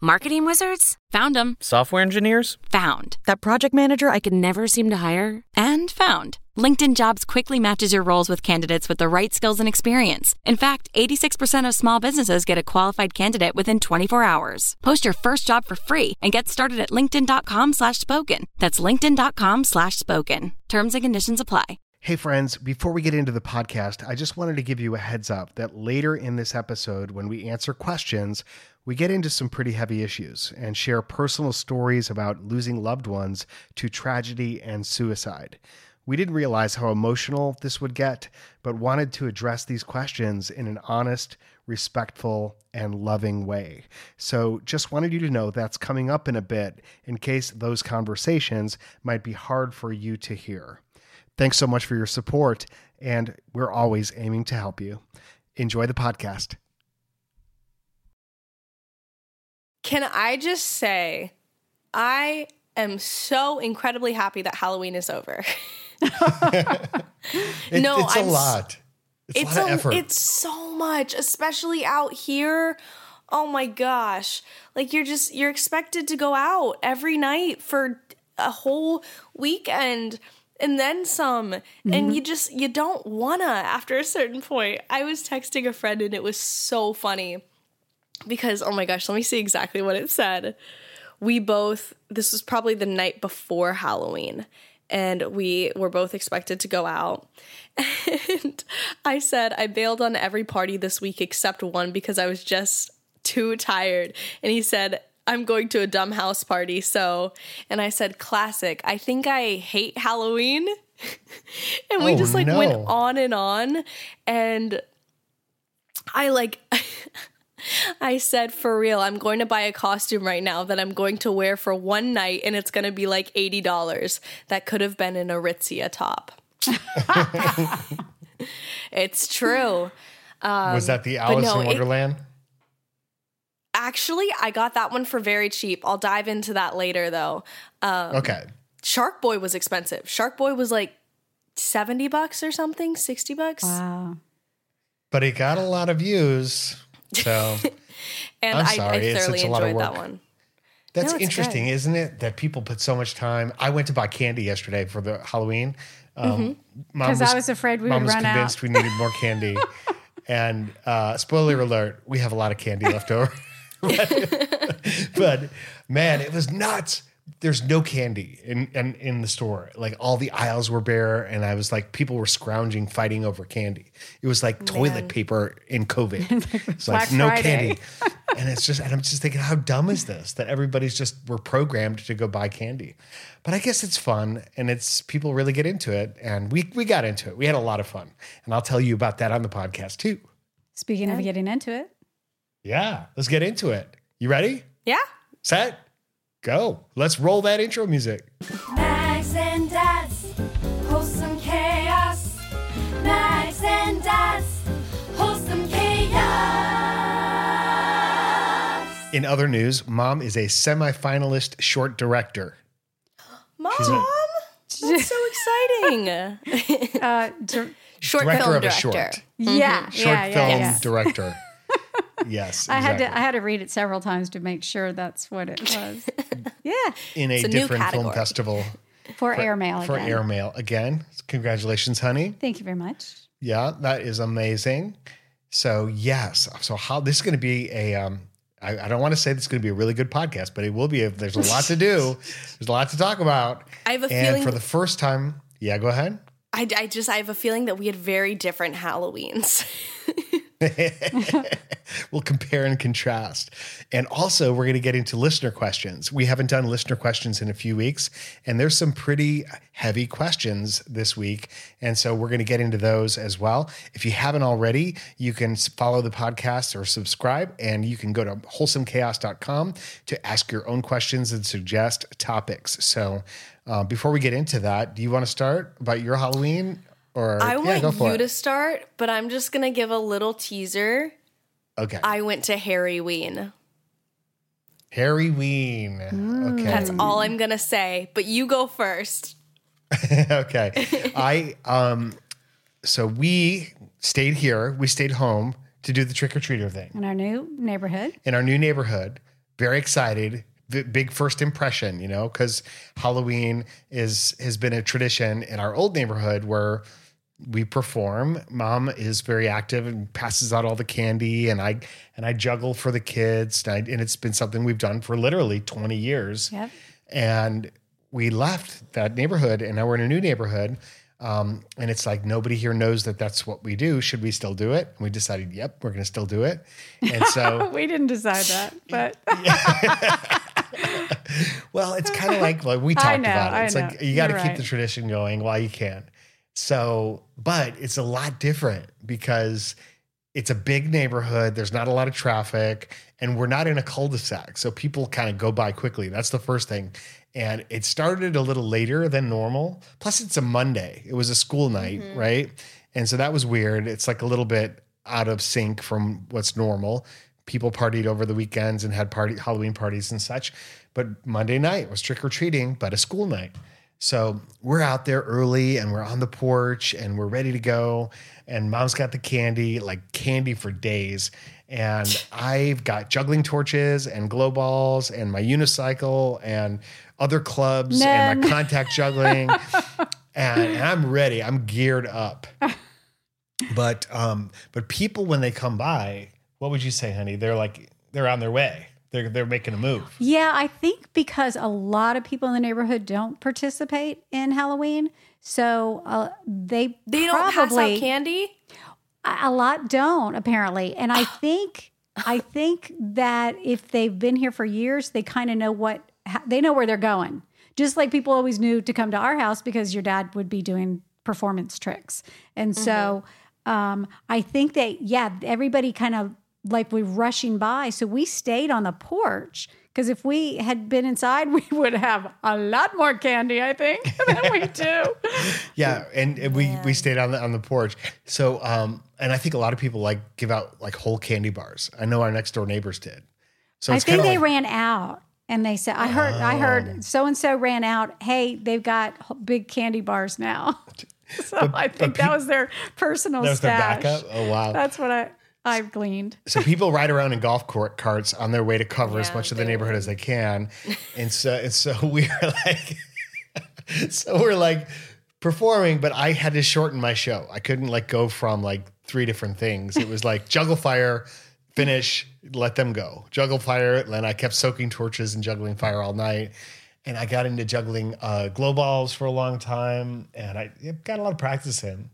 Marketing wizards? Found them. Software engineers? Found. That project manager I could never seem to hire? And found. LinkedIn Jobs quickly matches your roles with candidates with the right skills and experience. In fact, 86% of small businesses get a qualified candidate within 24 hours. Post your first job for free and get started at linkedin.com slash spoken. That's linkedin.com slash spoken. Terms and conditions apply. Hey, friends, before we get into the podcast, I just wanted to give you a heads up that later in this episode, when we answer questions, we get into some pretty heavy issues and share personal stories about losing loved ones to tragedy and suicide. We didn't realize how emotional this would get, but wanted to address these questions in an honest, respectful, and loving way. So just wanted you to know that's coming up in a bit in case those conversations might be hard for you to hear. Thanks so much for your support, and we're always aiming to help you. Enjoy the podcast. Can I just say, I am so incredibly happy that Halloween is over. it, no, it's I'm, a lot. It's, it's a lot of effort. It's so much, especially out here. Oh my gosh. Like you're just you're expected to go out every night for a whole weekend and then some mm-hmm. and you just you don't wanna after a certain point. I was texting a friend and it was so funny because oh my gosh, let me see exactly what it said. We both this was probably the night before Halloween and we were both expected to go out. And I said I bailed on every party this week except one because I was just too tired. And he said, I'm going to a dumb house party. So, and I said, classic. I think I hate Halloween. and we oh, just like no. went on and on. And I like, I said, for real, I'm going to buy a costume right now that I'm going to wear for one night and it's going to be like $80. That could have been an Aritzia top. it's true. Um, Was that the Alice no, in Wonderland? It, actually, I got that one for very cheap. I'll dive into that later though. Um, okay. Shark Boy was expensive. Shark Boy was like 70 bucks or something, 60 bucks. Wow. But it got a lot of views. So and I, I, thoroughly enjoyed that one. That's no, interesting, good. isn't it? That people put so much time. I went to buy candy yesterday for the Halloween. Um, because mm-hmm. I was afraid we would was run convinced we needed more candy. and uh, spoiler alert, we have a lot of candy left over. but, but man, it was nuts there's no candy in, in in the store. Like all the aisles were bare, and I was like, people were scrounging, fighting over candy. It was like Man. toilet paper in COVID. it's like no candy, and it's just, and I'm just thinking, how dumb is this? That everybody's just we're programmed to go buy candy, but I guess it's fun, and it's people really get into it, and we we got into it. We had a lot of fun, and I'll tell you about that on the podcast too. Speaking of getting into it, yeah, let's get into it. You ready? Yeah. Set. Go. Let's roll that intro music. Mags and Dads, wholesome chaos. Mags and Dads, wholesome chaos. In other news, Mom is a semifinalist short director. Mom, a, that's so exciting. uh, di- short director film of director. A short. Mm-hmm. Yeah, short yeah, film yeah. director. Yes, I had to I had to read it several times to make sure that's what it was. yeah, in a, a different film festival for, for airmail for again. airmail again. Congratulations, honey. Thank you very much. Yeah, that is amazing. So yes, so how this is going to be a um, I, I, don't want to say this is going to be a really good podcast, but it will be. If there's a lot to do, there's a lot to talk about. I have a and feeling for the first time. Yeah, go ahead. I, I just I have a feeling that we had very different Halloweens. we'll compare and contrast. And also, we're going to get into listener questions. We haven't done listener questions in a few weeks, and there's some pretty heavy questions this week. And so, we're going to get into those as well. If you haven't already, you can follow the podcast or subscribe, and you can go to wholesomechaos.com to ask your own questions and suggest topics. So, uh, before we get into that, do you want to start about your Halloween or I yeah, want you it. to start, but I'm just gonna give a little teaser. Okay. I went to Harryween. Harry Ween. Mm. Okay. That's all I'm gonna say. But you go first. okay. I um so we stayed here. We stayed home to do the trick or treater thing In our new neighborhood. in our new neighborhood. Very excited. Big first impression, you know, because Halloween is has been a tradition in our old neighborhood where we perform. Mom is very active and passes out all the candy, and I and I juggle for the kids, and, I, and it's been something we've done for literally twenty years. Yep. And we left that neighborhood, and now we're in a new neighborhood. Um, and it's like nobody here knows that that's what we do. Should we still do it? And we decided, yep, we're going to still do it. And so, We didn't decide that, but well, it's kind of like like we talked know, about it. It's like you got to keep right. the tradition going while you can. So, but it's a lot different because it's a big neighborhood. There's not a lot of traffic, and we're not in a cul-de-sac, so people kind of go by quickly. That's the first thing. And it started a little later than normal. Plus, it's a Monday. It was a school night, Mm-hmm. right? And so that was weird. It's like a little bit out of sync from what's normal. People partied over the weekends and had party Halloween parties and such. But Monday night was trick or treating, but a school night. So we're out there early and we're on the porch and we're ready to go. And mom's got the candy, like candy for days. And I've got juggling torches and glow balls and my unicycle and other clubs and my contact juggling. and, and I'm ready. I'm geared up. But um, but people when they come by, what would you say, honey? They're like they're on their way. They're they're making a move. yeah, I think because a lot of people in the neighborhood don't participate in Halloween, so uh, they They don't pass out candy. a lot don't apparently, and I think I think that if they've been here for years, they kind of know what they know where they're going. Just like people always knew to come to our house because your dad would be doing performance tricks, and so um, I think that yeah, everybody kind of like we're rushing by, so we stayed on the porch. Because if we had been inside, we would have a lot more candy, I think, than we do. Yeah, and, we we stayed on the on the porch. So um, and I think a lot of people like give out like whole candy bars. I know our next door neighbors did. So I think they like, ran out and they said, I heard, I heard so and so ran out. Hey, they've got big candy bars now. so I think that was their personal that was their stash. backup. Oh wow. That's what I, I've gleaned. so people ride around in golf court carts on their way to cover as much of the neighborhood as they can, and so and so we're like, so we're like performing, but I had to shorten my show. I couldn't like go from like three different things. It was like juggle fire, finish, let them go. Juggle fire, and then I kept soaking torches and juggling fire all night. And I got into juggling uh, glow balls for a long time, and I got a lot of practice in.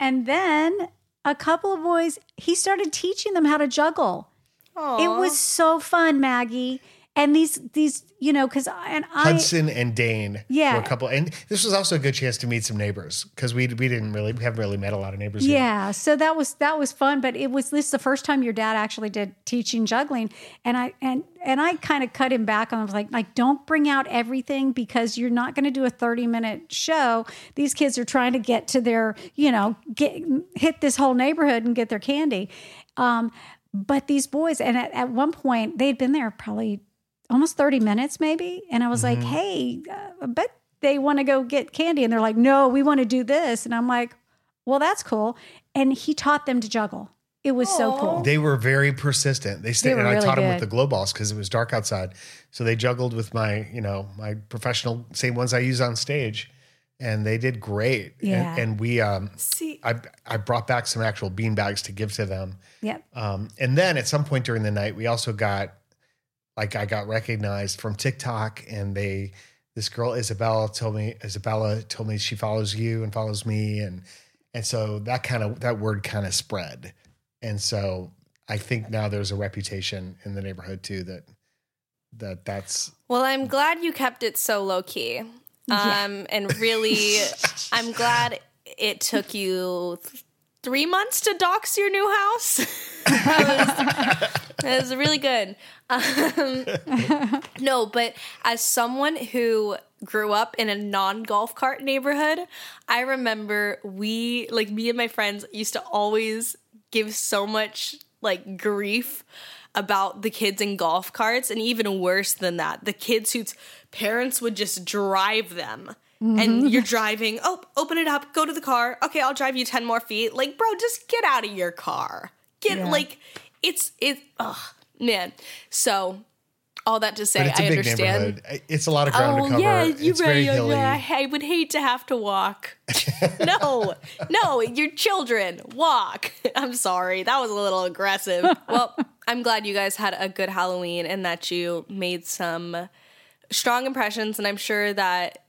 And then a couple of boys, he started teaching them how to juggle. It was so fun, Maggie. And these, these, you know, because and I, Hudson and Dane Yeah. were a couple, and this was also a good chance to meet some neighbors because we we didn't really we haven't really met a lot of neighbors. yet. Yeah, so that was that was fun, but it was this is the first time your dad actually did teaching juggling, and I and and I kind of cut him back on. I was like, like don't bring out everything because you're not going to do a thirty minute show. These kids are trying to get to their, you know, get hit this whole neighborhood and get their candy. Um, but these boys, and at, at one point they had been there probably almost 30 minutes maybe and i was like hey uh, i bet they want to go get candy and they're like no we want to do this and i'm like well that's cool and he taught them to juggle it was so cool They were very persistent. They stayed, were and I really taught them with the glow balls because it was dark outside. So they juggled with my, you know, my professional same ones I use on stage, and they did great. And- Yeah. And, we, um, See, I I brought back some actual bean bags to give to them. yep Um, and then at some point during the night, we also got like I got recognized from TikTok, and they this girl Isabella told me Isabella told me she follows you and follows me, and and so that kind of that word kind of spread, and so I think now there's a reputation in the neighborhood too that that that's well, I'm glad you kept it so low key. Um, and really, I'm glad it took you th- three months to dox your new house. It was really good. Um, no, but as someone who grew up in a non golf cart neighborhood, I remember we, like me and my friends, used to always give so much like grief about the kids in golf carts, and even worse than that, the kids whose parents would just drive them and mm-hmm. you're driving. Oh, open it up, go to the car. Okay, I'll drive you 10 more feet. Like, bro, just get out of your car. Get Yeah. like it's it oh man. So all that to say, But it's a I big understand. neighborhood. It's a lot of ground to Oh cover. yeah, you're it's very right. hilly. yeah, I would hate to have to walk. no, no, your children walk. I'm sorry, that was a little aggressive. well, I'm glad you guys had a good Halloween and that you made some strong impressions, and I'm sure that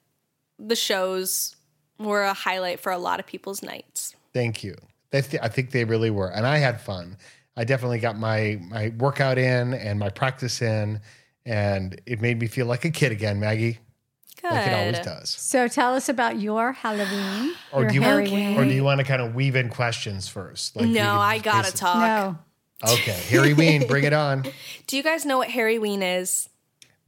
the shows were a highlight for a lot of people's nights. Thank you. They th- I think they really were, and I had fun. I definitely got my my workout in and my practice in, and it made me feel like a kid again, Maggie, Good. like it always does. So tell us about your Halloween. Or your do you Halloween. or do you want to kind of weave in questions first? Like no, I gotta basi- talk. No. Okay, Harryween, bring it on. Do you guys know what Harryween is?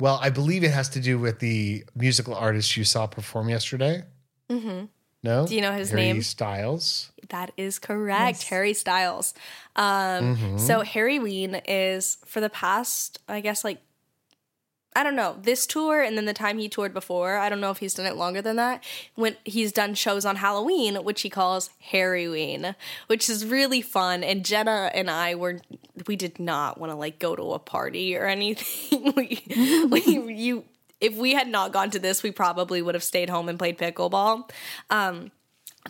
Well, I believe it has to do with the musical artist you saw perform yesterday. Mm-hmm. No, Do you know his name? Harry name? Styles. That is correct. Harry Styles. Um, Mm-hmm. So Harryween is for the past, I guess, like I don't know this tour, and then the time he toured before. I don't know if he's done it longer than that. When he's done shows on Halloween, which he calls Harryween, which is really fun. And Jenna and I were we did not want to like go to a party or anything. we, we you if we had not gone to this, we probably would have stayed home and played pickleball. Um,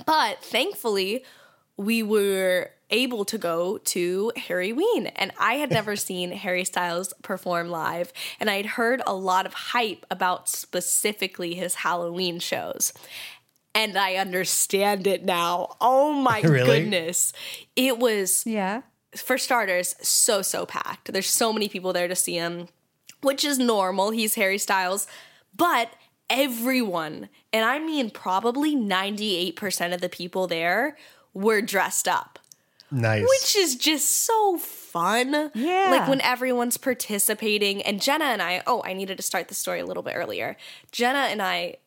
but thankfully, we were able to go to Harryween. And I had never seen Harry Styles perform live. And I'd heard a lot of hype about specifically his Halloween shows. And I understand it now. Oh my Really? goodness. It was Yeah. for starters, so so packed. There's so many people there to see him, which is normal. He's Harry Styles, but everyone, and I mean probably 98% of the people there were dressed up, Nice. which is just so fun. Yeah. Like when everyone's participating and Jenna and I, oh, I needed to start the story a little bit earlier. Jenna and I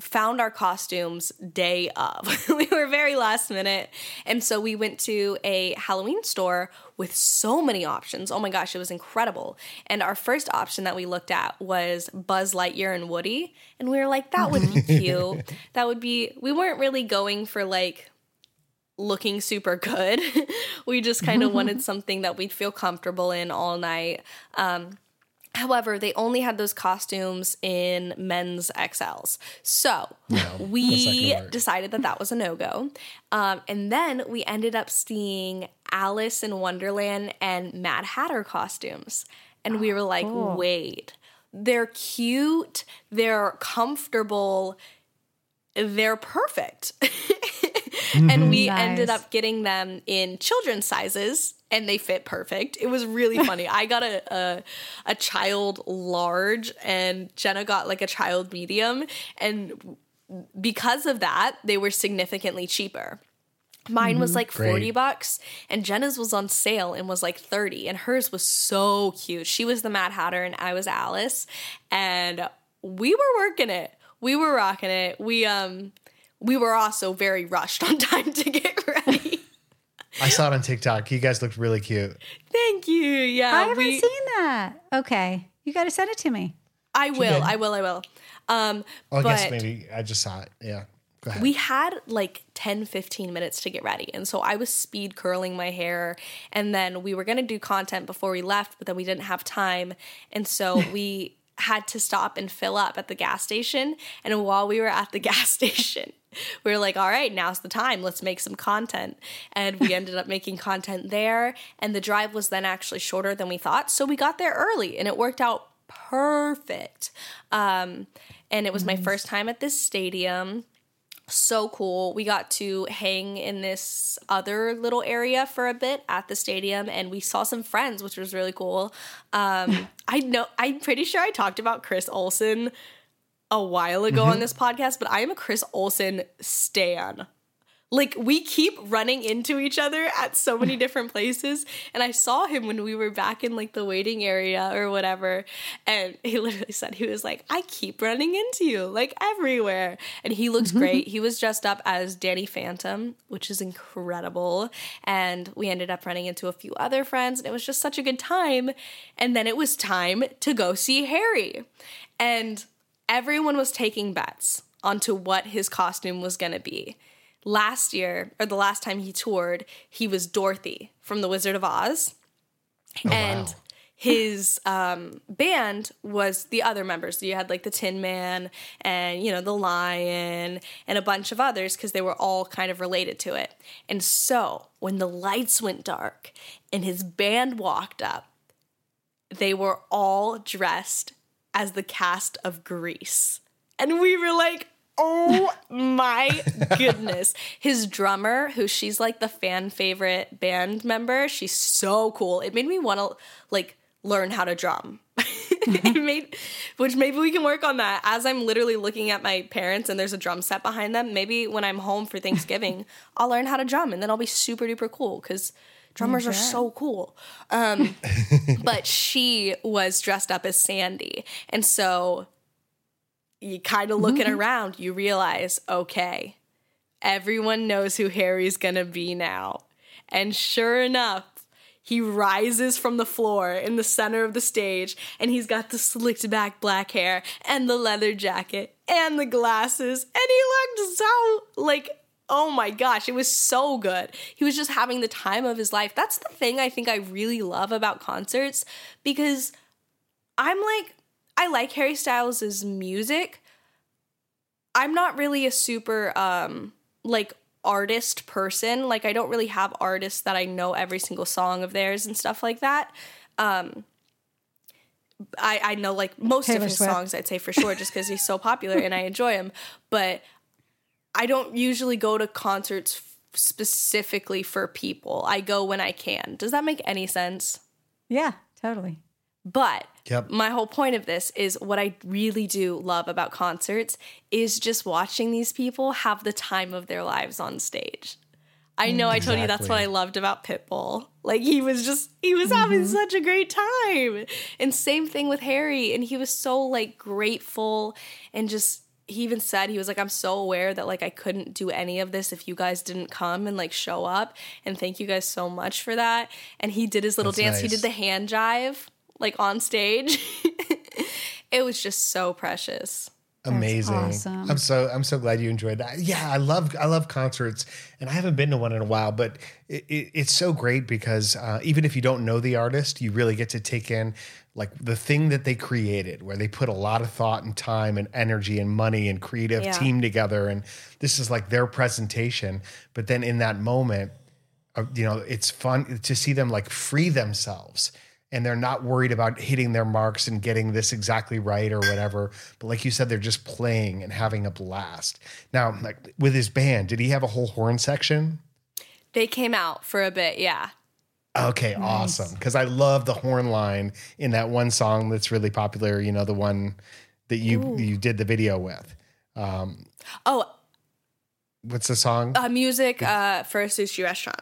found our costumes day of. we were very last minute. And so we went to a Halloween store with so many options. Oh my gosh, it was incredible. And our first option that we looked at was Buzz Lightyear and Woody. And we were like, that would be cute. that would be, we weren't really going for like, looking super good. we just kind of wanted something that we'd feel comfortable in all night. Um, However, they only had those costumes in men's XLs. So we decided that that was a no go. Um, and then we ended up seeing Alice in Wonderland and Mad Hatter costumes. And we were like, wait, they're cute, they're comfortable, they're perfect. and we ended up getting them in children's sizes and they fit perfect. It was really funny. I got a, a a child large and Jenna got like a child medium and because of that, they were significantly cheaper. Mine was like 40 Great. bucks and Jenna's was on sale and was like 30 and hers was so cute. She was the Mad Hatter and I was Alice and we were working it. We were rocking it. We um we were also very rushed on time to get ready. I saw it on TikTok. You guys looked really cute. Thank you. Yeah, I haven't we, seen that. Okay. You got to send it to me. I will. I will. I will. Um, Well, I guess maybe I just saw it. Yeah. Go ahead. we had like 10 15 minutes to get ready and so i was speed curling my hair and then we were going to do content before we left but then we didn't have time and so we had to stop and fill up at the gas station. And while we were at the gas station we were like all right now's the time. Let's make some content. And we ended up making content there. And the drive was then actually shorter than we thought. So we got there early and it worked out perfect. Um, and it was my first time at this stadium so cool. We got to hang in this other little area for a bit at the stadium and we saw some friends, which was really cool. Um, I know, I'm pretty sure I talked about Chris Olsen a while ago on this podcast, but I am a Chris Olsen stan. Like we keep running into each other at so many different places. And I saw him when we were back in like the waiting area or whatever. And he literally said, he was like, I keep running into you like everywhere. And he looks great. He was dressed up as Danny Phantom, which is incredible. And we ended up running into a few other friends. And it was just such a good time. And then it was time to go see Harry. And everyone was taking bets onto what his costume was going to be. Last year, or the last time he toured, he was Dorothy from The Wizard of Oz. and wow. his um, band was the other members. So you had like the Tin Man and, you know, the Lion and a bunch of others because they were all kind of related to it. And so when the lights went dark and his band walked up, they were all dressed as the cast of Grease. And we were like, oh my goodness. His drummer, who she's like the fan favorite band member, she's so cool. It made me want to like learn how to drum. it made which maybe we can work on that as I'm literally looking at my parents and there's a drum set behind them. Maybe when I'm home for Thanksgiving, I'll learn how to drum and then I'll be super duper cool cuz drummers are so cool. Um, but she was dressed up as Sandy. And so you kind of mm-hmm. looking around, you realize, okay, everyone knows who Harry's gonna be now. And sure enough, he rises from the floor in the center of the stage and he's got the slicked back black hair and the leather jacket and the glasses. And he looked so like, oh my gosh, it was so good. He was just having the time of his life. That's the thing I think I really love about concerts because I'm like, I like Harry Styles' music. I'm not really a super um like artist person. Like I don't really have artists that I know every single song of theirs and stuff like that. Um I, I know like most Taylor of his Swift. songs I'd say for sure just because he's so popular and I enjoy him. But I don't usually go to concerts f- specifically for people. I go when I can. Does that make any sense? Yeah, totally. But Yep. my whole point of this is what I really do love about concerts is just watching these people have the time of their lives on stage. I know I told you that's what I loved about Pitbull. Like he was just he was having mm-hmm. such a great time. And same thing with Harry and he was so like grateful and just he even said he was like I'm so aware that like I couldn't do any of this if you guys didn't come and like show up and thank you guys so much for that. And he did his little That's dance. He did the hand jive like on stage. it was just so precious. amazing. awesome. I'm so I'm so glad you enjoyed that. Yeah, I love I love concerts, and I haven't been to one in a while, but it, it, it's so great because uh, even if you don't know the artist, you really get to take in like the thing that they created, where they put a lot of thought and time and energy and money and creative Yeah. team together, and this is like their presentation. But then in that moment, uh, you know, it's fun to see them like free themselves and they're not worried about hitting their marks and getting this exactly right or whatever. But like you said, they're just playing and having a blast. Now, like with his band, did he have a whole horn section? They came out for a bit, yeah. Okay, awesome. Because I love the horn line in that one song that's really popular. You know, the one that you you did the video with. Um, Oh, what's the song? uh, music uh, for a sushi restaurant.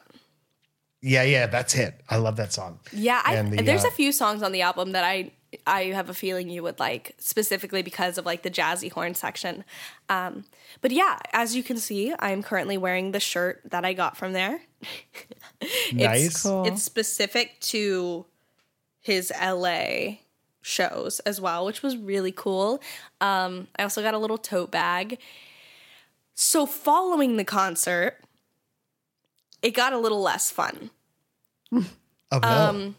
Yeah, yeah, that's it. I love that song. Yeah, I, the, there's uh, a few songs on the album that I I have a feeling you would like specifically because of like the jazzy horn section. Um, but yeah, as you can see, I'm currently wearing the shirt that I got from there. Nice. It's, Cool. it's specific to his LA shows as well, which was really cool. Um, I also got a little tote bag. So following the concert, it got a little less fun. Oh, no. Um,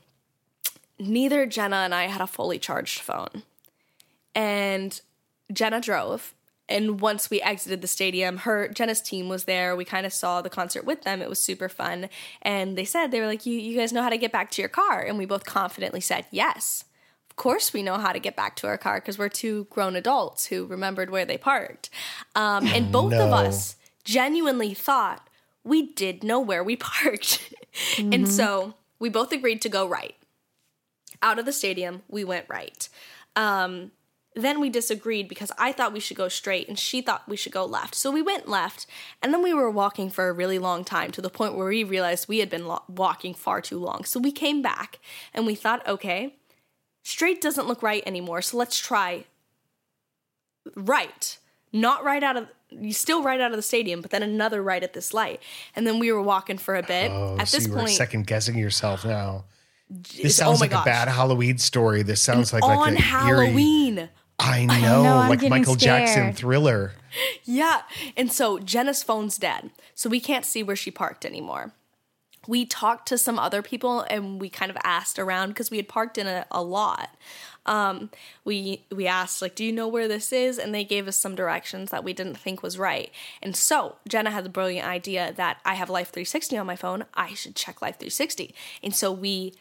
neither Jenna and I had a fully charged phone. And Jenna drove. And once we exited the stadium, her Jenna's team was there. We kind of saw the concert with them. It was super fun. And they said, they were like, you, you guys know how to get back to your car? And we both confidently said, yes. Of course, we know how to get back to our car because we're two grown adults who remembered where they parked. Um, and both of us genuinely thought we did know where we parked. and so we both agreed to go right. Out of the stadium, we went right. Um, then we disagreed because I thought we should go straight and she thought we should go left. So we went left, and then we were walking for a really long time to the point where we realized we had been lo- walking far too long. So we came back and we thought, okay, straight doesn't look right anymore. So let's try right. Not right out of you still right out of the stadium, but then another right at this light. And then we were walking for a bit. Oh, at so this you were point, second guessing yourself now. This sounds oh like gosh. a bad Halloween story. This sounds like like on an eerie- Halloween. I know, know, I'm like Michael Jackson thriller. Yeah. And so Jenna's phone's dead. So we can't see where she parked anymore. We talked to some other people and we kind of asked around because we had parked in a, a lot. Um, we we asked like, "Do you know where this is?" And they gave us some directions that we didn't think was right. And so Jenna had the brilliant idea that I have Life360 on my phone. I should check Life360. And so we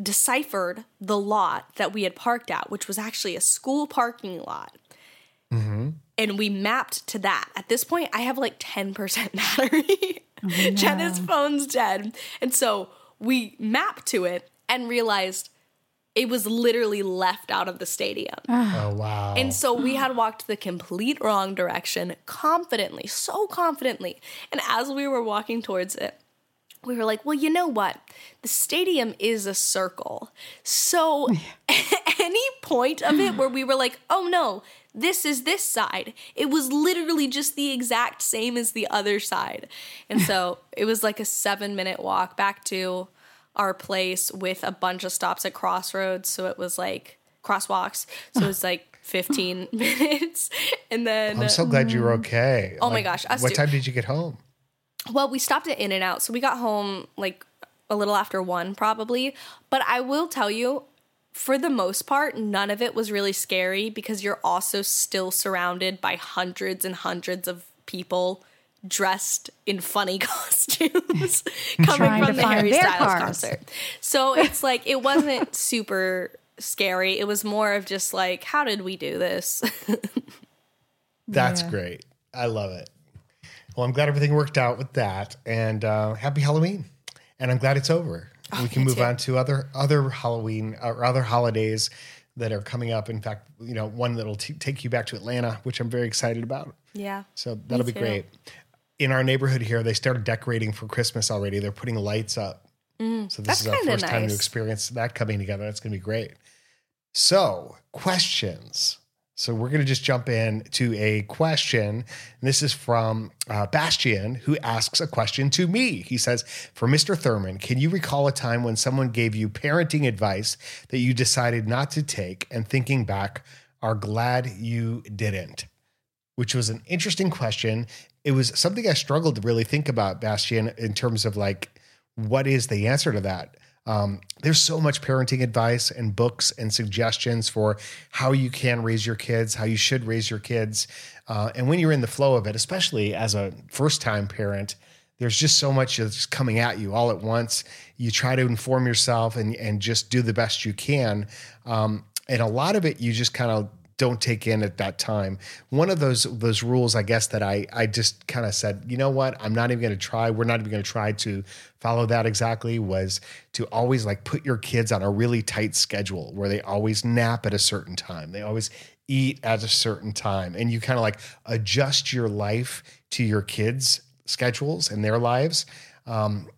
deciphered the lot that we had parked at, which was actually a school parking lot and we mapped to that. At this point, I have like 10% battery. Jenna's phone's dead. And so we mapped to it and realized it was literally left out of the stadium. Oh wow. And so we had walked the complete wrong direction confidently, so confidently. And as we were walking towards it, we were like, well, you know what? The stadium is a circle. So any point of it where we were like, oh no, this is this side, it was literally just the exact same as the other side. And so it was like a seven minute walk back to our place with a bunch of stops at crossroads. So it was like crosswalks. So it was like 15 minutes. And then. I'm so glad you were okay. Oh my gosh, what too. time did you get home? Well, we stopped at In-N-Out, so we got home like a little after one, probably. But I will tell you, for the most part, none of it was really scary because you're also still surrounded by hundreds and hundreds of people dressed in funny costumes coming from the Harry Styles cars. concert. So it's like it wasn't super scary. It was more of just like, how did we do this? That's Yeah. great. I love it. Well, I'm glad everything worked out with that, and uh, happy Halloween. And I'm glad it's over. we can move too. on to other other Halloween or other holidays that are coming up. In fact, you know, one that'll t- take you back to Atlanta, which I'm very excited about. yeah. So that'll be too. great. In our neighborhood here, they started decorating for Christmas already. They're putting lights up. so this Mm, is our first time to experience that coming together. That's going to be great. So, questions. So we're going to just jump in to a question. And this is from uh, Bastian, who asks a question to me. He says, "For Mr. Thurman, can you recall a time when someone gave you parenting advice that you decided not to take, and thinking back, are glad you didn't?" which was an interesting question. It was something I struggled to really think about, Bastian, in terms of like, what is the answer to that? Um, there's so much parenting advice and books and suggestions for how you can raise your kids, how you should raise your kids. Uh, and when you're in the flow of it, especially as a first time parent, there's just so much that's coming at you all at once. You try to inform yourself and, and just do the best you can. Um, and a lot of it you just kind of don't take in at that time. One of those those rules, I guess, that I I just kind of said, you know what, I'm not even going to try. We're not even going to try to follow that exactly. Was to always like put your kids on a really tight schedule where they always nap at a certain time. They always eat at a certain time, and you kind of like adjust your life to your kids' schedules and their lives. Um,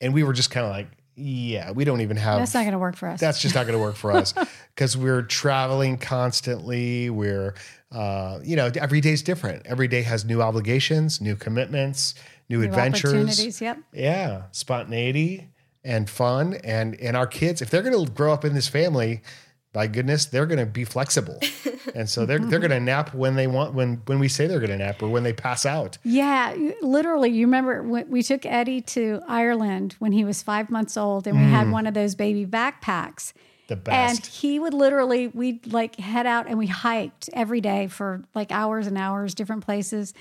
and we were just kind of like, yeah, we don't even have That's not going to work for us. that's just not going to work for us because we're traveling constantly. We're, uh, you know, every day's different. Every day has new obligations, new commitments, new, New adventures. opportunities, yep. Yeah, spontaneity and fun. And and our kids, if they're going to grow up in this family, by goodness, they're going to be flexible, and so they're they're going to nap when they want when when we say they're going to nap or when they pass out. Yeah, literally. You remember when we took Eddie to Ireland when he was five months old, and we had mm. one of those baby backpacks. The best. And he would literally, we'd like head out and we hiked every day for like hours and hours, different places.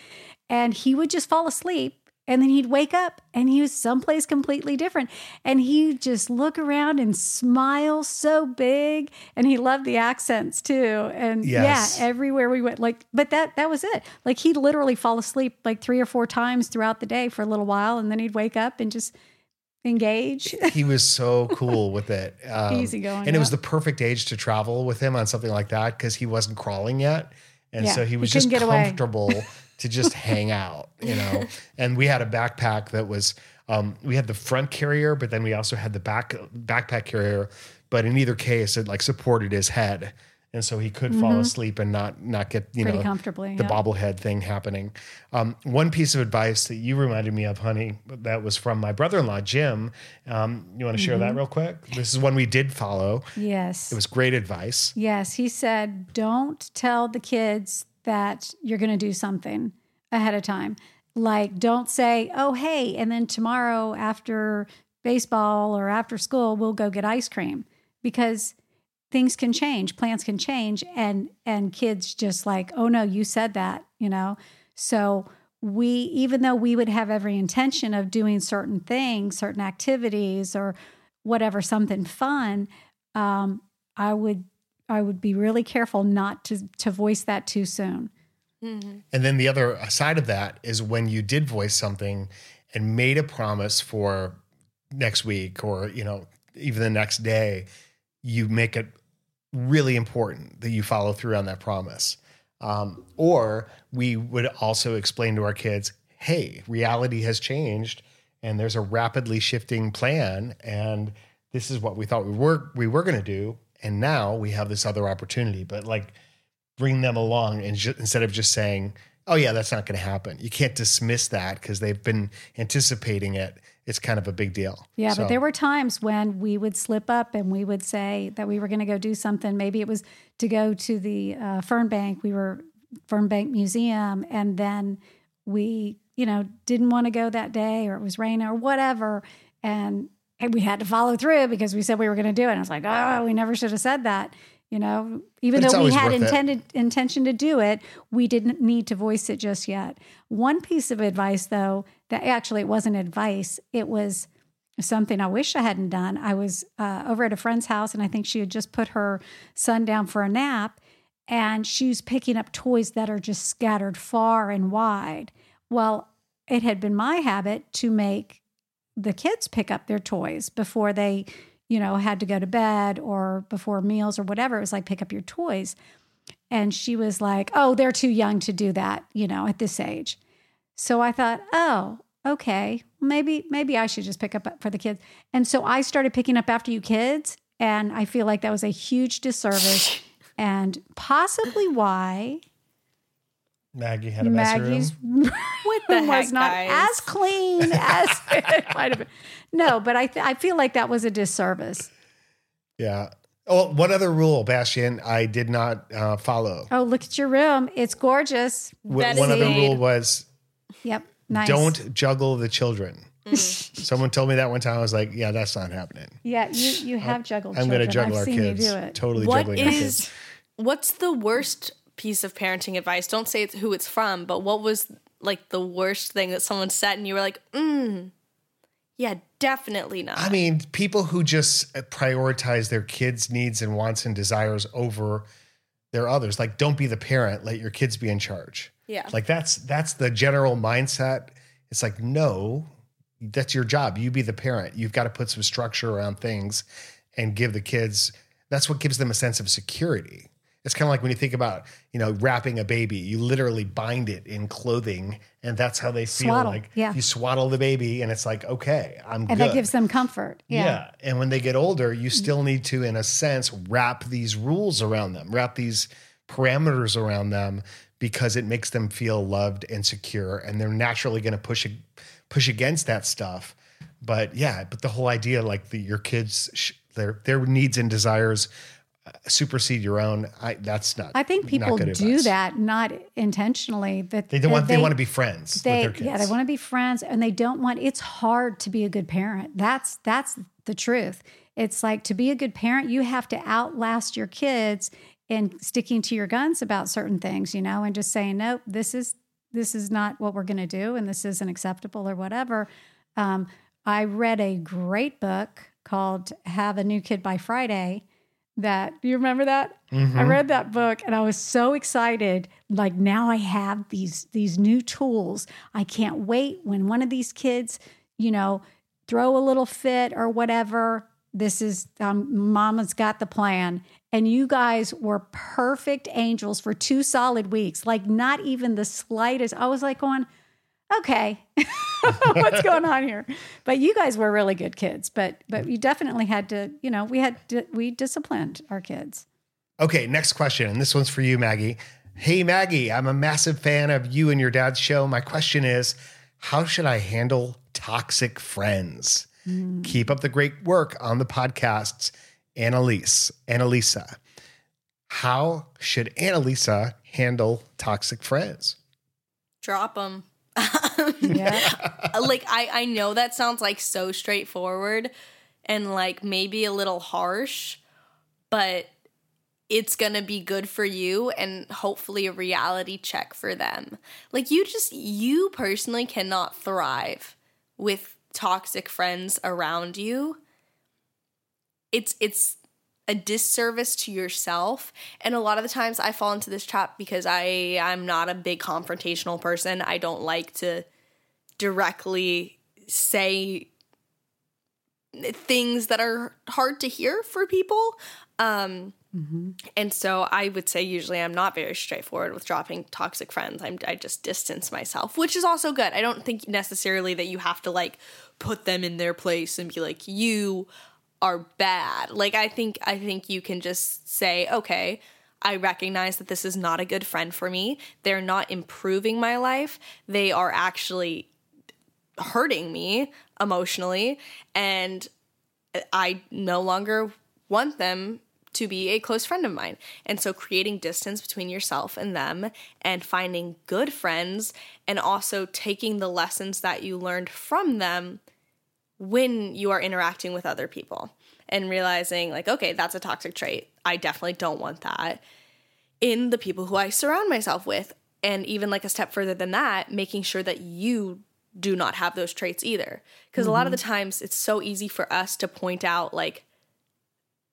And he would just fall asleep and then he'd wake up and he was someplace completely different. And he'd just look around and smile so big. And he loved the accents too. And Yes. yeah, everywhere we went, like, but that, that was it. Like he'd literally fall asleep like three or four times throughout the day for a little while. And then he'd wake up and just engage. he was so cool with it. Um, Easygoing, And it was the perfect age to travel with him on something like that because he wasn't crawling yet. And Yeah, so he he was just couldn't away. comfortable to just hang out, you know. And we had a backpack that was, um, we had the front carrier, but then we also had the back backpack carrier. But in either case, it like supported his head. and so he could fall asleep and not not get you Mm-hmm. Pretty know comfortably, the yeah. bobblehead thing happening. Um, one piece of advice that you reminded me of, honey, that was from my brother-in-law Jim. Um, you want to share Mm-hmm. that real quick? This is one we did follow. Yes. It was great advice. Yes, he said, don't tell the kids that you're going to do something ahead of time. Like, don't say, oh, hey, and then tomorrow after baseball or after school, we'll go get ice cream because things can change, plans can change, and and kids just like, oh no, you said that, you know. So we, even though we would have every intention of doing certain things, certain activities, or whatever, something fun, um, I would I would be really careful not to to voice that too soon. And then the other side of that is when you did voice something and made a promise for next week or, you know, even the next day, you make it really important that you follow through on that promise. Um, or we would also explain to our kids, hey, reality has changed and there's a rapidly shifting plan and this is what we thought we were we were going to do and now we have this other opportunity but like bring them along and ju- instead of just saying, "Oh yeah, that's not going to happen." You can't dismiss that because they've been anticipating it. It's kind of a big deal. Yeah, So- but there were times when we would slip up and we would say that we were going to go do something. Maybe it was to go to the uh, Fernbank. We were Fernbank Museum, and then we, you know, didn't want to go that day, or it was raining, or whatever, and, and we had to follow through because we said we were going to do it. And I was like, oh, we never should have said that. You know, even though we had worth it. intended intention to do it, we didn't need to voice it just yet. One piece of advice, though, that actually it wasn't advice, it was something I wish I hadn't done. I was uh, over at a friend's house, and I think she had just put her son down for a nap, and she was picking up toys that are just scattered far and wide. Well, it had been my habit to make the kids pick up their toys before they, you know, had to go to bed or before meals or whatever. It was like pick up your toys. And she was like, "Oh, they're too young to do that, you know, at this age." So I thought, "Oh, okay. Maybe maybe I should just pick up for the kids." And so I started picking up after you kids, and I feel like that was a huge disservice and possibly why Maggie had a mess Maggie's room. What the room was heck, not guys? as clean as it might have been. No, but I th- I feel like that was a disservice. Yeah. Oh, one other rule, Bastian, I did not uh, follow. Oh, look at your room. It's gorgeous. Wh- That one other made. rule was Yep. Nice. don't juggle the children. Mm. Someone told me that one time. I was like, yeah, that's not happening. Yeah, you you have juggled I'm going to juggle I've our kids. you do it. Totally What juggling our kids. is what's the worst piece of parenting advice? Don't say it's who it's from, but what was like the worst thing that someone said and you were like, mm, yeah, definitely not. I mean, people who just prioritize their kids' needs and wants and desires over their others. Like, don't be the parent. Let your kids be in charge. Yeah. Like that's that's the general mindset. It's like, no, that's your job. You be the parent. You've got to put some structure around things and give the kids. That's what gives them a sense of security. It's kind of like when you think about, you know, wrapping a baby. You literally bind it in clothing, and that's how they feel. Swaddle, Like yeah. you swaddle the baby, and it's like, okay, I'm and good. that gives them comfort. Yeah. Yeah. And when they get older, you mm-hmm. still need to, in a sense, wrap these rules around them, wrap these parameters around them because it makes them feel loved and secure. And they're naturally going to push push against that stuff. But yeah, but the whole idea, like the, your kids, sh- their their needs and desires supersede your own. I that's not. I think people do advice. that not intentionally. That They don't want. They, they want to be friends they with their kids. yeah they want to be friends and they don't want it's hard to be a good parent that's that's the truth it's like to be a good parent you have to outlast your kids in sticking to your guns about certain things you know and just saying nope this is this is not what we're going to do and this isn't acceptable or whatever um, i read a great book called have a new kid by friday that do you remember that? I read that book and i was so excited. Like now i have these these new tools. I can't wait when one of these kids you know throw a little fit or whatever. This is um, mama's got the plan. And you guys were perfect angels for two solid weeks. Like not even the slightest. I was like going okay what's going on here but you guys were really good kids but but you definitely had to you know we had to, we disciplined our kids Okay, next question. And this one's for you, Maggie. Hey, Maggie, I'm a massive fan of you and your dad's show. My question is How should I handle toxic friends? Mm. Keep up the great work on the podcasts. Annalise, Annalisa. How should Annalisa handle toxic friends? Drop them. Yeah. Uh, like I I know that sounds like so straightforward and like maybe a little harsh, but it's going to be good for you and hopefully a reality check for them. Like you just you personally cannot thrive with toxic friends around you. It's it's a disservice to yourself and a lot of the times I fall into this trap because I I'm not a big confrontational person. I don't like to directly say things that are hard to hear for people. Um, And so I would say usually I'm not very straightforward with dropping toxic friends. I'm, I just distance myself, which is also good. I don't think necessarily that you have to like put them in their place and be like, you are bad. Like I think I think you can just say, okay, I recognize that this is not a good friend for me. They're not improving my life. They are actually hurting me emotionally and I no longer want them to be a close friend of mine. And so creating distance between yourself and them and finding good friends and also taking the lessons that you learned from them when you are interacting with other people and realizing like okay, that's a toxic trait. I definitely don't want that in the people who I surround myself with. And even like a step further than that, making sure that you do not have those traits either. Because a lot of the mm-hmm. times it's so easy for us to point out, like,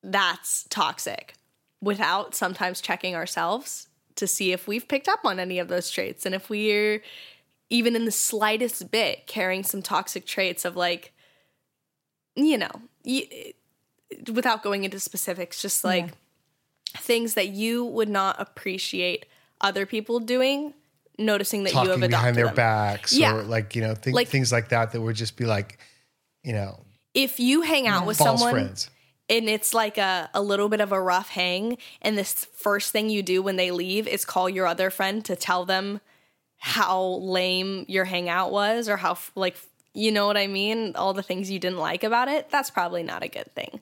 that's toxic without sometimes checking ourselves to see if we've picked up on any of those traits and if we're even in the slightest bit carrying some toxic traits of like you know y- without going into specifics just like things that you would not appreciate other people doing noticing that you have adopted behind their them. backs Yeah. or like, you know, th- Like- things like that that would just be like, you know, if you hang out with someone friends. and it's like a, a little bit of a rough hang and this first thing you do when they leave is call your other friend to tell them how lame your hangout was or how like you know what i mean? All the things you didn't like about it that's probably not a good thing.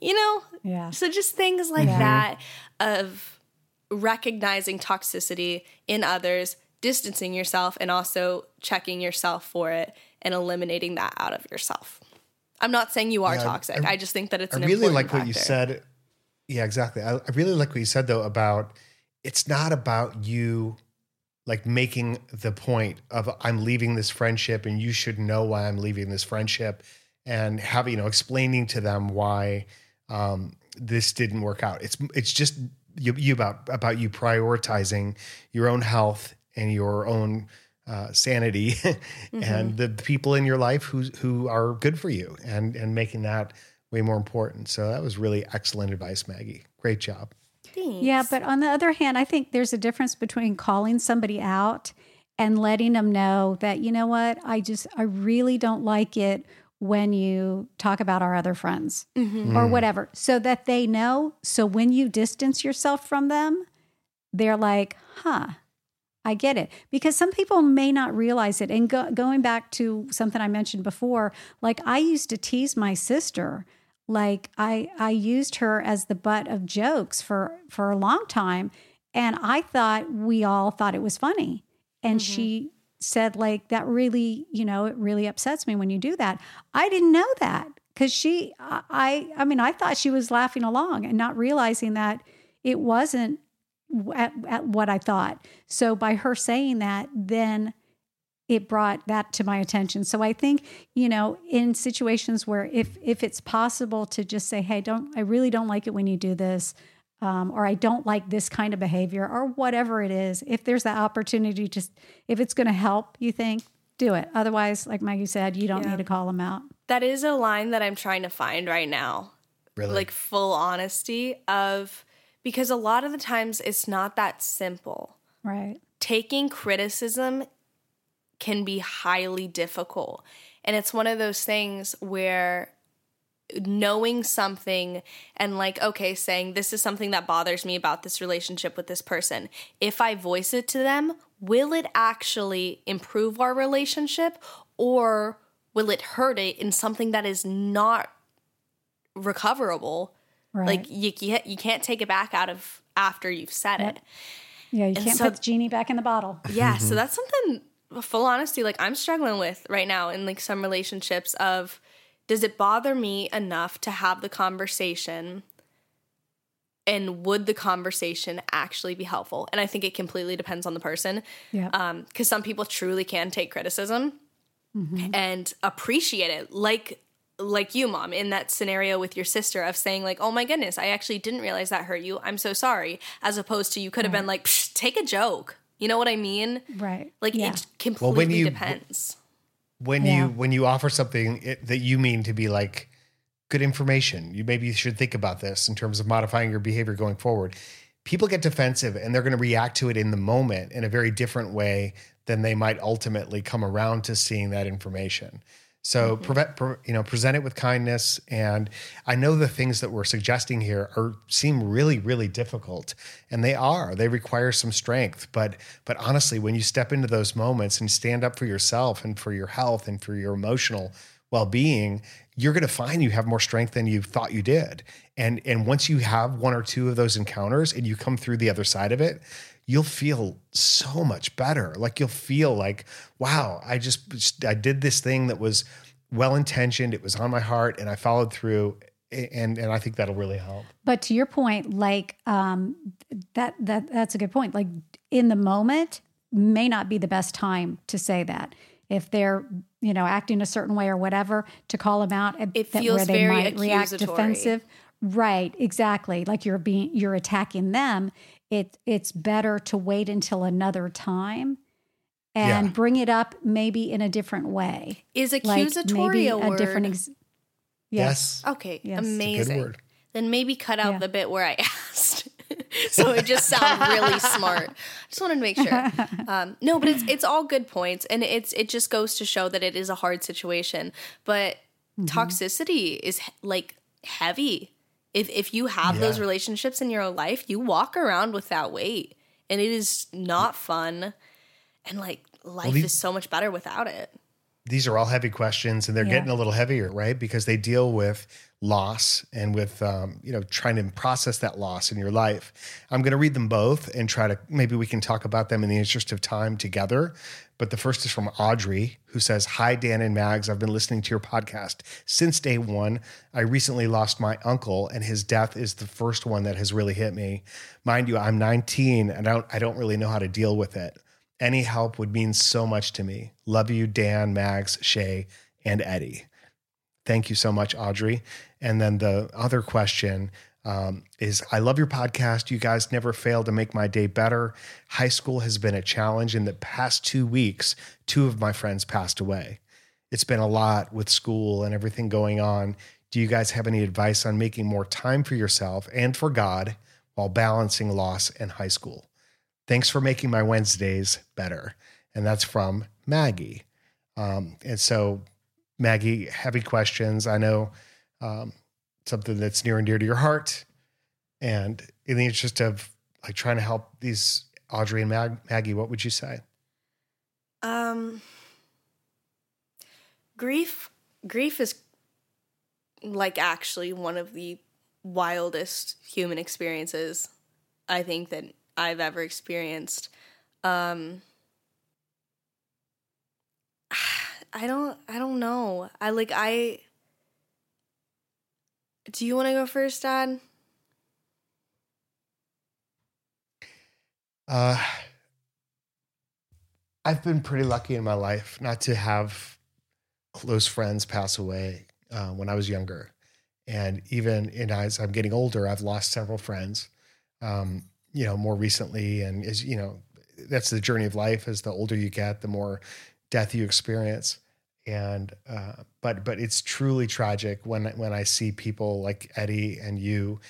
You know? Yeah. so just things like that of recognizing toxicity in others distancing yourself and also checking yourself for it and eliminating that out of yourself. I'm not saying you are Yeah, toxic. I- I, just think that it's I an really important like what you said. Yeah, exactly. I, I really like what you said though about it's not about you like making the point of I'm leaving this friendship and you should know why I'm leaving this friendship and having you know explaining to them why um, this didn't work out. It's it's just you, you about about you prioritizing your own health and your own uh, sanity and the people in your life who who are good for you and and making that way more important. So that was really excellent advice, Maggie. Great job. Yeah, but on the other hand, I think there's a difference between calling somebody out and letting them know that, you know what, I just, I really don't like it when you talk about our other friends mm-hmm. or mm. whatever, so that they know. So when you distance yourself from them, they're like, huh, I get it. Because some people may not realize it. And go, going back to something I mentioned before, like I used to tease my sister. Like I, I used her as the butt of jokes for for a long time, and I thought we all thought it was funny. And she mm-hmm. said, like that really, you know, it really upsets me when you do that. I didn't know that because she, I, I I mean, I thought she was laughing along and not realizing that it wasn't at, at what I thought. So by her saying that, then it brought that to my attention. So I think, you know, in situations where if if it's possible to just say, "Hey, don't I really don't like it when you do this." Um, or I don't like this kind of behavior, or whatever it is. If there's the opportunity, just if it's going to help, you think, do it. Otherwise, like Maggie said, you don't need to call them out. that is a line that i'm trying to find right now Really? like full honesty of because a lot of the times it's not that simple Right. taking criticism can be highly difficult. And it's one of those things where knowing something and like okay saying this is something that bothers me about this relationship with this person if i voice it to them will it actually improve our relationship or will it hurt it in something that is not recoverable Right. like you, you you can't take it back out of after you've said it yeah, you and can't so- put the genie back in the bottle. yeah, so mm-hmm. that's something full honesty like I'm struggling with right now in like some relationships of does it bother me enough to have the conversation and would the conversation actually be helpful? And I think it completely depends on the person. Yeah. Um cuz some people truly can take criticism and appreciate it like like you mom in that scenario with your sister of saying like oh my goodness i actually didn't realize that hurt you i'm so sorry as opposed to you could have been like Psh, take a joke you know what i mean right. like yeah. it completely you- depends when Yeah. you when you offer something it, that you mean to be like good information you maybe you should think about this in terms of modifying your behavior going forward people get defensive and they're going to react to it in the moment in a very different way than they might ultimately come around to seeing that information so mm-hmm. prevent, pre, you know present it with kindness. And i know the things that we're suggesting here are seem really really difficult. And they are. They require some strength. But but honestly when you step into those moments and stand up for yourself and for your health and for your emotional well-being you're going to find you have more strength than you thought you did. And and once you have one or two of those encounters and you come through the other side of it you'll feel so much better like you'll feel like wow i just i did this thing that was well intentioned it was on my heart and i followed through and and i think that'll really help But to your point, like um, that that that's a good point. Like in the moment may not be the best time to say that. If they're you know acting a certain way or whatever, to call them out, and It that- feels where they very might react accusatory. defensive. Right, exactly. Like you're being you're attacking them. It it's better to wait until another time and Yeah. bring it up maybe in a different way. is Like accusatory maybe a, a word? different ex- yes. okay Yes. It's good amazing word. then maybe cut out Yeah. the bit where i asked so it just sounds really smart I just wanted to make sure um, no but it's it's all good points and it's it just goes to show that it is a hard situation but Mm-hmm. toxicity is he- like heavy if if you have those relationships in your life you walk around with that weight and it is not fun. And like life these- is so much better without it. These are all heavy questions and they're Yeah. getting a little heavier right? Because they deal with loss and with um, you know trying to process that loss in your life. I'm going to read them both and try to maybe we can talk about them in the interest of time together but the first is from audrey who says hi dan and mags i've been listening to your podcast since day one i recently lost my uncle and his death is the first one that has really hit me mind you i'm 19 and i don't, I don't really know how to deal with it any help would mean so much to me. Love you, Dan, Mags, Shay, and Eddie. Thank you so much, Audrey. And then the other question um, is I love your podcast. You guys never fail to make my day better. High school has been a challenge. In the past two weeks, two of my friends passed away. It's been a lot with school and everything going on. Do you guys have any advice on making more time for yourself and for God while balancing loss and high school? Thanks for making my Wednesdays better. And that's from Maggie. Um, and so, Maggie, heavy questions. I know um, something that's near and dear to your heart. And in the interest of like trying to help these Audrey and Mag- Maggie, what would you say? Um, grief, grief is like actually one of the wildest human experiences I think that I've ever experienced. Um, I don't, I don't know. I like, I. Do you want to go first, Dad? Uh, I've been pretty lucky in my life not to have close friends pass away uh, when I was younger. And even as I'm getting older, I've lost several friends, um, you know, more recently. And as you know, that's the journey of life. As the older you get, the more death you experience. And uh, but but it's truly tragic when when I see people like Eddie and you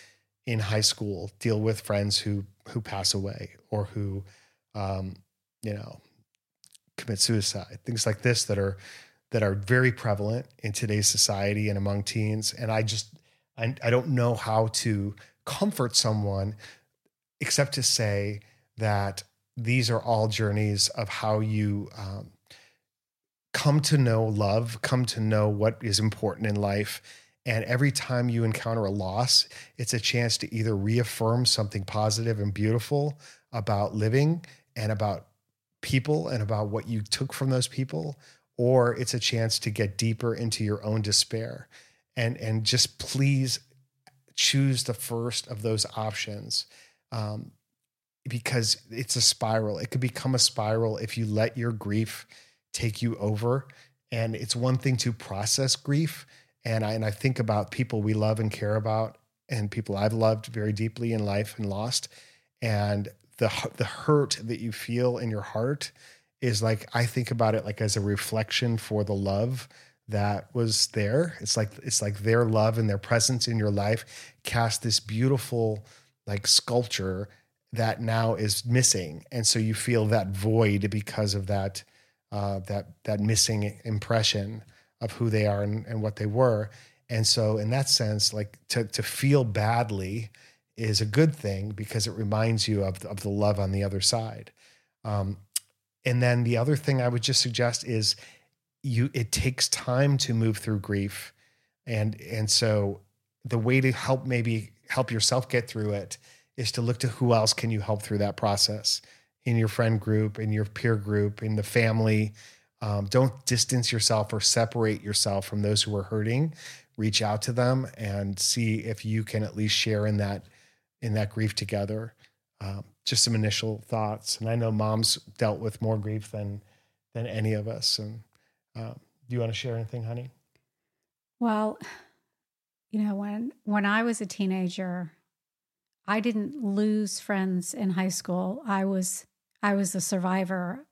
in high school deal with friends who who pass away or who um, you know commit suicide things like this that are that are very prevalent in today's society and among teens. And I just, I, I don't know how to comfort someone except to say that these are all journeys of how you um, come to know love, come to know what is important in life. And every time you encounter a loss, it's a chance to either reaffirm something positive and beautiful about living and about people and about what you took from those people, or it's a chance to get deeper into your own despair. And, and just please choose the first of those options um, because it's a spiral. It could become a spiral if you let your grief take you over. And it's one thing to process grief. And I, and I think about people we love and care about and people I've loved very deeply in life and lost. And the, the hurt that you feel in your heart is like, I think about it like as a reflection for the love that was there. It's like, it's like their love and their presence in your life cast this beautiful like sculpture that now is missing. And so you feel that void because of that uh, that that missing impression of who they are and, and what they were. And so, in that sense, like to to feel badly is a good thing because it reminds you of of the love on the other side. Um, and then the other thing I would just suggest is you it takes time to move through grief, and and so the way to help maybe help yourself get through it is to look to who else can you help through that process in your friend group, in your peer group, in the family. Um, don't distance yourself or separate yourself from those who are hurting. Reach out to them and see if you can at least share in that in that grief together. Um, just some initial thoughts. And I know mom's dealt with more grief than than any of us. And uh, do you want to share anything, honey? Well, you know, when when I was a teenager, I didn't lose friends in high school. I was I was a survivor.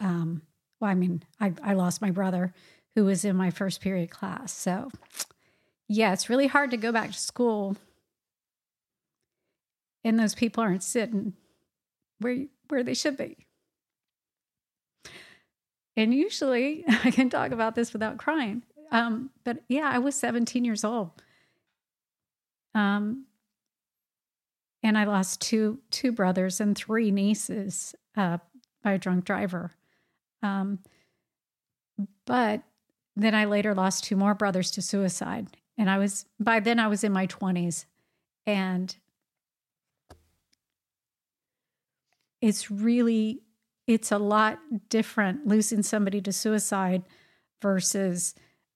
Um, well, I mean, I, I lost my brother who was in my first period class. So, yeah, it's really hard to go back to school and those people aren't sitting where where they should be. And usually, I can talk about this without crying. Um, but yeah, I was 17 years old. Um, and I lost two two brothers and three nieces uh, by a drunk driver. Um, but then I later lost two more brothers to suicide, and I was by then I was in my twenties, and it's really it's a lot different losing somebody to suicide versus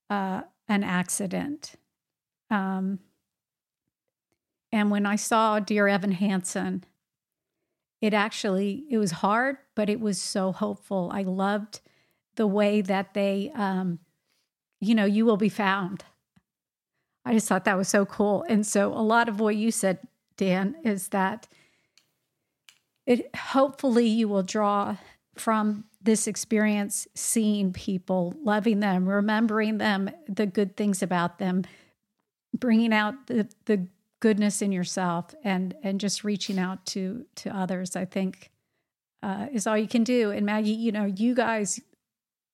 uh, an accident. Um, and when I saw Dear Evan Hansen, it actually it was hard, but it was so hopeful. I loved the way that they, um, you know, you will be found. I just thought that was so cool. And so a lot of what you said, Dan, is that it hopefully you will draw from this experience seeing people, loving them, remembering them, the good things about them, bringing out the the goodness in yourself and and just reaching out to to others i think uh, is all you can do and maggie you know you guys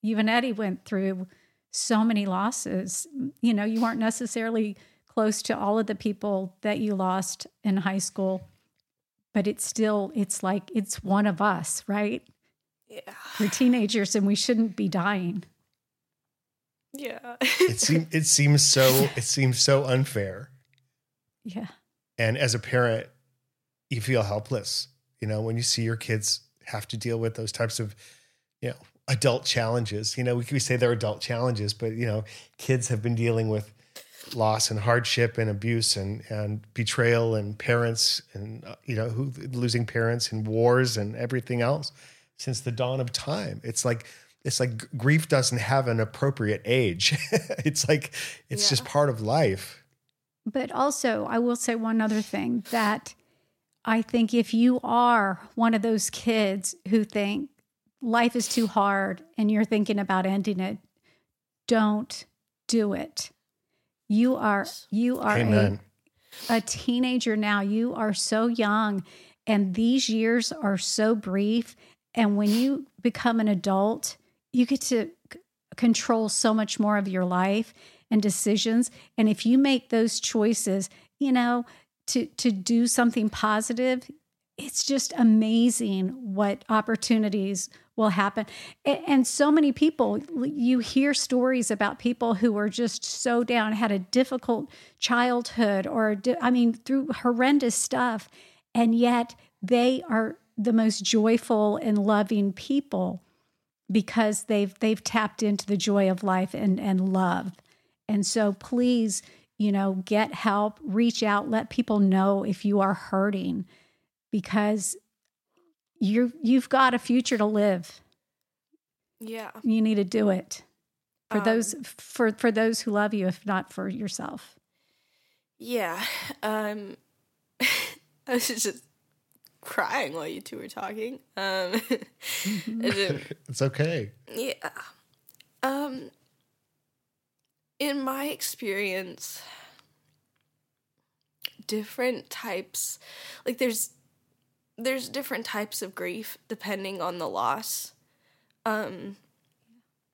even eddie went through so many losses you know you weren't necessarily close to all of the people that you lost in high school but it's still it's like it's one of us right Yeah. we're teenagers and we shouldn't be dying Yeah. It seems it seems so it seems so unfair. Yeah And as a parent, you feel helpless, you know, when you see your kids have to deal with those types of, you know, adult challenges. You know, we, we say they're adult challenges, but, you know, kids have been dealing with loss and hardship and abuse and, and betrayal and parents and, uh, you know, who, losing parents and wars and everything else since the dawn of time. It's like, it's like grief doesn't have an appropriate age. it's like, it's just part of life. But also, I will say one other thing that I think if you are one of those kids who think life is too hard and you're thinking about ending it, don't do it. You are you are Amen. a, a teenager now. You are so young and these years are so brief and when you become an adult, you get to control so much more of your life and decisions. And if you make those choices, you know, to to do something positive, it's just amazing what opportunities will happen. And so many people, you hear stories about people who were just so down, had a difficult childhood, or I mean, through horrendous stuff, and yet they are the most joyful and loving people because they've they've tapped into the joy of life and and love. And so please, you know, get help, reach out, let people know if you are hurting because you you've got a future to live. Yeah. You need to do it. For Um, those for for those who love you if not for yourself. Yeah. Um I was just crying while you two were talking. Um I It's okay. yeah. Um in my experience different types like there's there's different types of grief depending on the loss. Um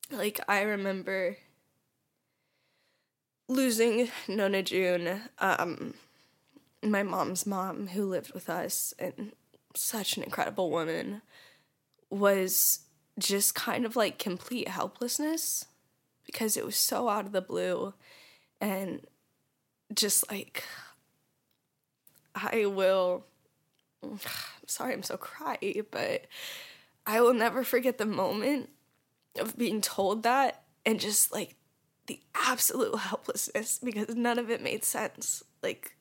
like I remember losing Nona June, um my mom's mom who lived with us and such an incredible woman was just kind of like complete helplessness because it was so out of the blue and just like I will I'm sorry I'm so cry but I will never forget the moment of being told that and just like the absolute helplessness because none of it made sense like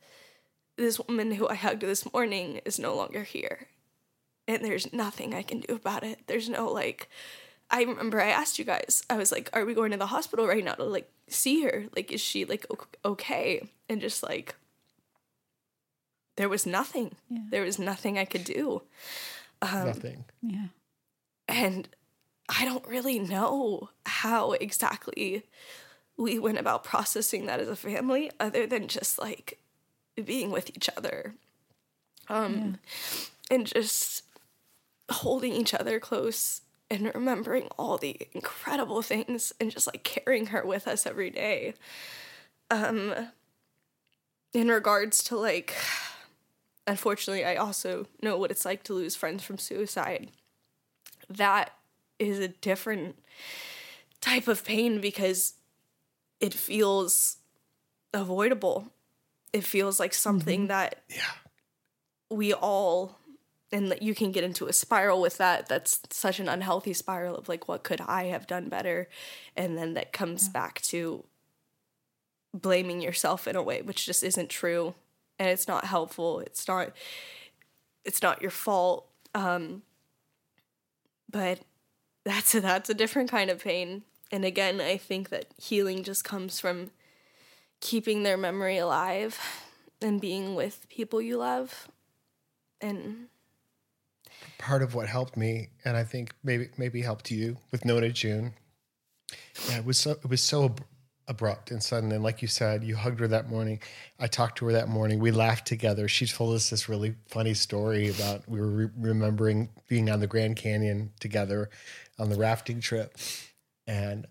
this woman who I hugged this morning is no longer here. And there's nothing I can do about it. There's no like I remember I asked you guys. I was like, "Are we going to the hospital right now to like see her? Like is she like okay?" And just like there was nothing. There was nothing I could do. Nothing. Yeah. And I don't really know how exactly we went about processing that as a family, other than just like being with each other. Um, and just holding each other close and remembering all the incredible things and just like carrying her with us every day. Um, in regards to like, unfortunately, I also know what it's like to lose friends from suicide that is a different type of pain because it feels avoidable. It feels like something that yeah. we all and that you can get into a spiral with that that's such an unhealthy spiral of like what could I have done better and then that comes back to blaming yourself in a way which just isn't true and it's not helpful. It's not it's not your fault. Um but that's a, that's a different kind of pain. And again, I think that healing just comes from keeping their memory alive and being with people you love. And Part of what helped me, and I think maybe maybe helped you with Nona June. Yeah, it was so it was so ab- abrupt and sudden. And like you said, you hugged her that morning. I talked to her that morning. We laughed together. She told us this really funny story about we were re- remembering being on the Grand Canyon together on the rafting trip, and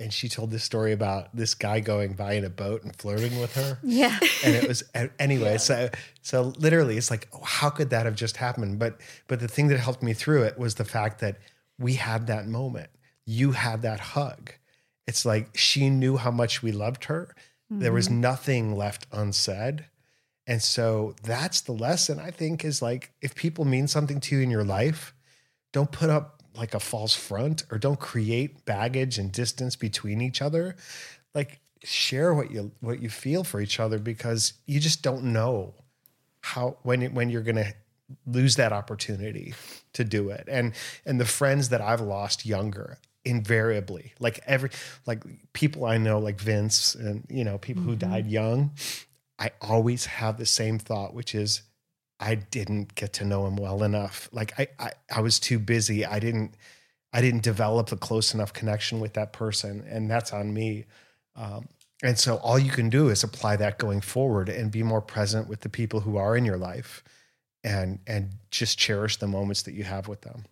and she told this story about this guy going by in a boat and flirting with her. Yeah. and it was anyway so so literally it's like oh, how could that have just happened? But but the thing that helped me through it was the fact that we had that moment. You had that hug. It's like she knew how much we loved her. There was mm-hmm. nothing left unsaid. And so that's the lesson i think is like if people mean something to you in your life don't put up like a false front or don't create baggage and distance between each other like share what you what you feel for each other because you just don't know how when when you're going to lose that opportunity to do it. And and the friends that I've lost younger invariably like every like people I know like Vince and you know people who mm-hmm. died young I always have the same thought which is I didn't get to know him well enough. Like I I, I was too busy. I didn't I didn't develop a close enough connection with that person and that's on me. Um, and so all you can do is apply that going forward and be more present with the people who are in your life and and just cherish the moments that you have with them.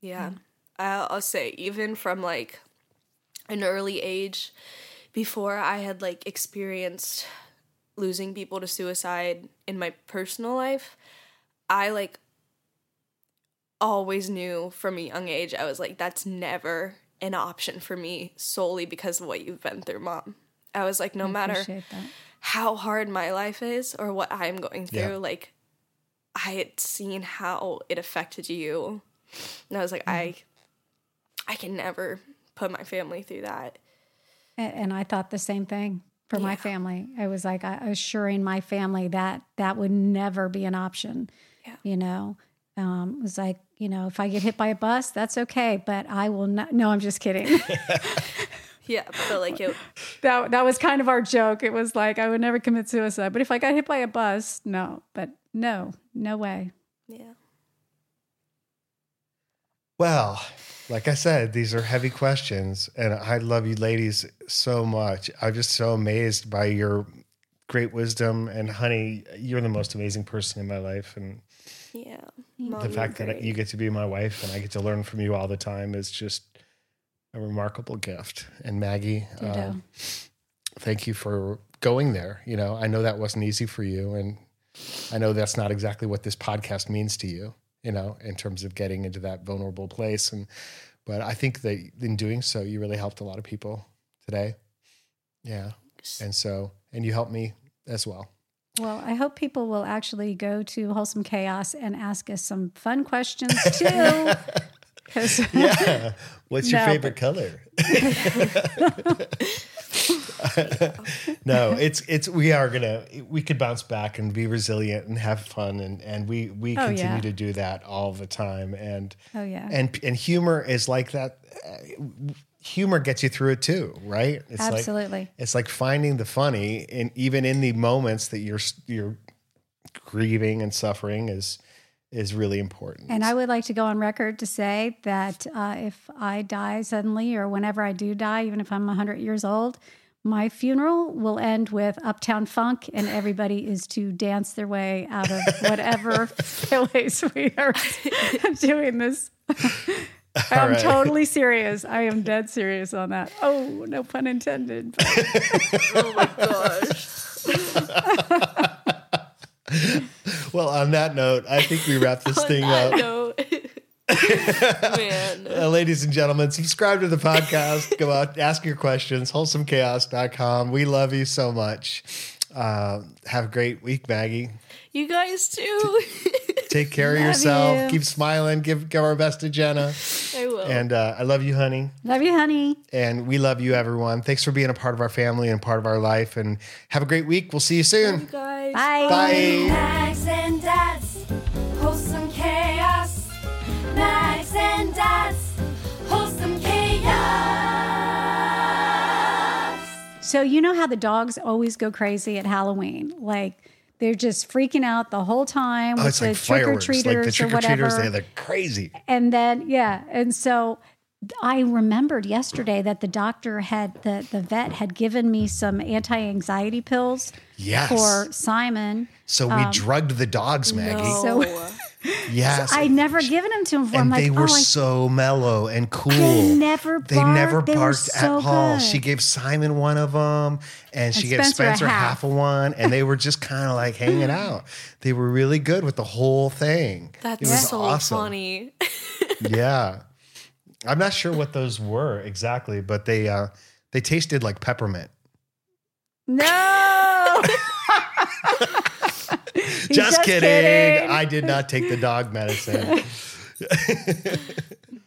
yeah, I'll, I'll say even from like an early age before I had like experienced losing people to suicide in my personal life. I like always knew from a young age I was like that's never an option for me solely because of what you've been through, mom. I was like no matter how hard my life is or what I'm going through, Yeah. like I had seen how it affected you. And I was like, mm-hmm. I I can never put my family through that. And, and I thought the same thing for my family. I was like assuring my family that that would never be an option. Yeah. You know, um, it was like you know, if I get hit by a bus, that's okay, but I will not. No, I'm just kidding. Yeah, but like it that that was kind of our joke. It was like I would never commit suicide, but if I got hit by a bus, no. But no, no way. yeah. Well, like I said, these are heavy questions, and I love you ladies so much. I'm just so amazed by your great wisdom, and honey, you're the most amazing person in my life, and Yeah. the fact you're that you get to be my wife and I get to learn from you all the time is just a remarkable gift. And Maggie, um, thank you for going there. You know, I know that wasn't easy for you, and I know that's not exactly what this podcast means to you. You know, in terms of getting into that vulnerable place, and but I think that in doing so, you really helped a lot of people today. Yeah, and so and you helped me as well. Well, I hope people will actually go to Wholesome Chaos and ask us some fun questions too. Yeah. What's your No, favorite color? no, it's it's we are gonna we could bounce back and be resilient and have fun and and we we Oh, continue yeah. to do that all the time and Oh, yeah. and and humor is like that. uh, Humor gets you through it too, right? It's Like, Absolutely. it's like finding the funny, and even in the moments that you're you're grieving and suffering is is really important. And I would like to go on record to say that uh, if I die suddenly or whenever I do die, even if I'm 100 years old, my funeral will end with Uptown Funk and everybody is to dance their way out of whatever place we are doing this. I'm right. totally serious. I am dead serious on that. Oh, no pun intended. Oh my gosh. well, on that note, I think we wrap this thing I up. know. Man. Uh, ladies and gentlemen, subscribe to the podcast. Go out, ask your questions, wholesomechaos.com. We love you so much. Uh, have a great week, Maggie. You guys too. Take care of Love yourself. you. Keep smiling. Give give our best to Jenna. I will. And uh, I love you, honey. Love you, honey. And we love you, everyone. Thanks for being a part of our family and part of our life. And have a great week. We'll see you you soon. guys. Bye. Bye. Max So you know how the dogs always go crazy at Halloween? Like they're just freaking out the whole time Oh, with it's the like trick or treaters Like the or trick or whatever. treaters, they're crazy. and then yeah, and so I remembered yesterday that the doctor had the the vet had given me some anti anxiety pills Yes. for Simon. So we um, drugged the dogs, Maggie. No. So- Yes. I'd never given them to him before. and I'm they like, were oh, I so mellow and cool. They never They never barked. They were so at all. good. She gave Simon one of them, and she And gave Spencer a Spencer half. half. of one, and they were just kind of like hanging out. They were really good with the whole thing. That's it was so awesome. funny. Yeah, I'm not sure what those were exactly, but they uh, they tasted like peppermint. no. He's Just, kidding. kidding. I did not take the dog medicine.